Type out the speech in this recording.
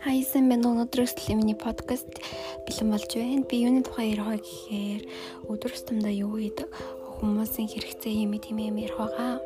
Хайсан байна өнөөдрөөс миний подкаст бэлэн болж байна. Би юуны тухай ярих вэ гэхээр өдөр тутамдаа юу хийдэг, хүмүүсийн хэрэгцээ юм тийм юм ярих байгаа.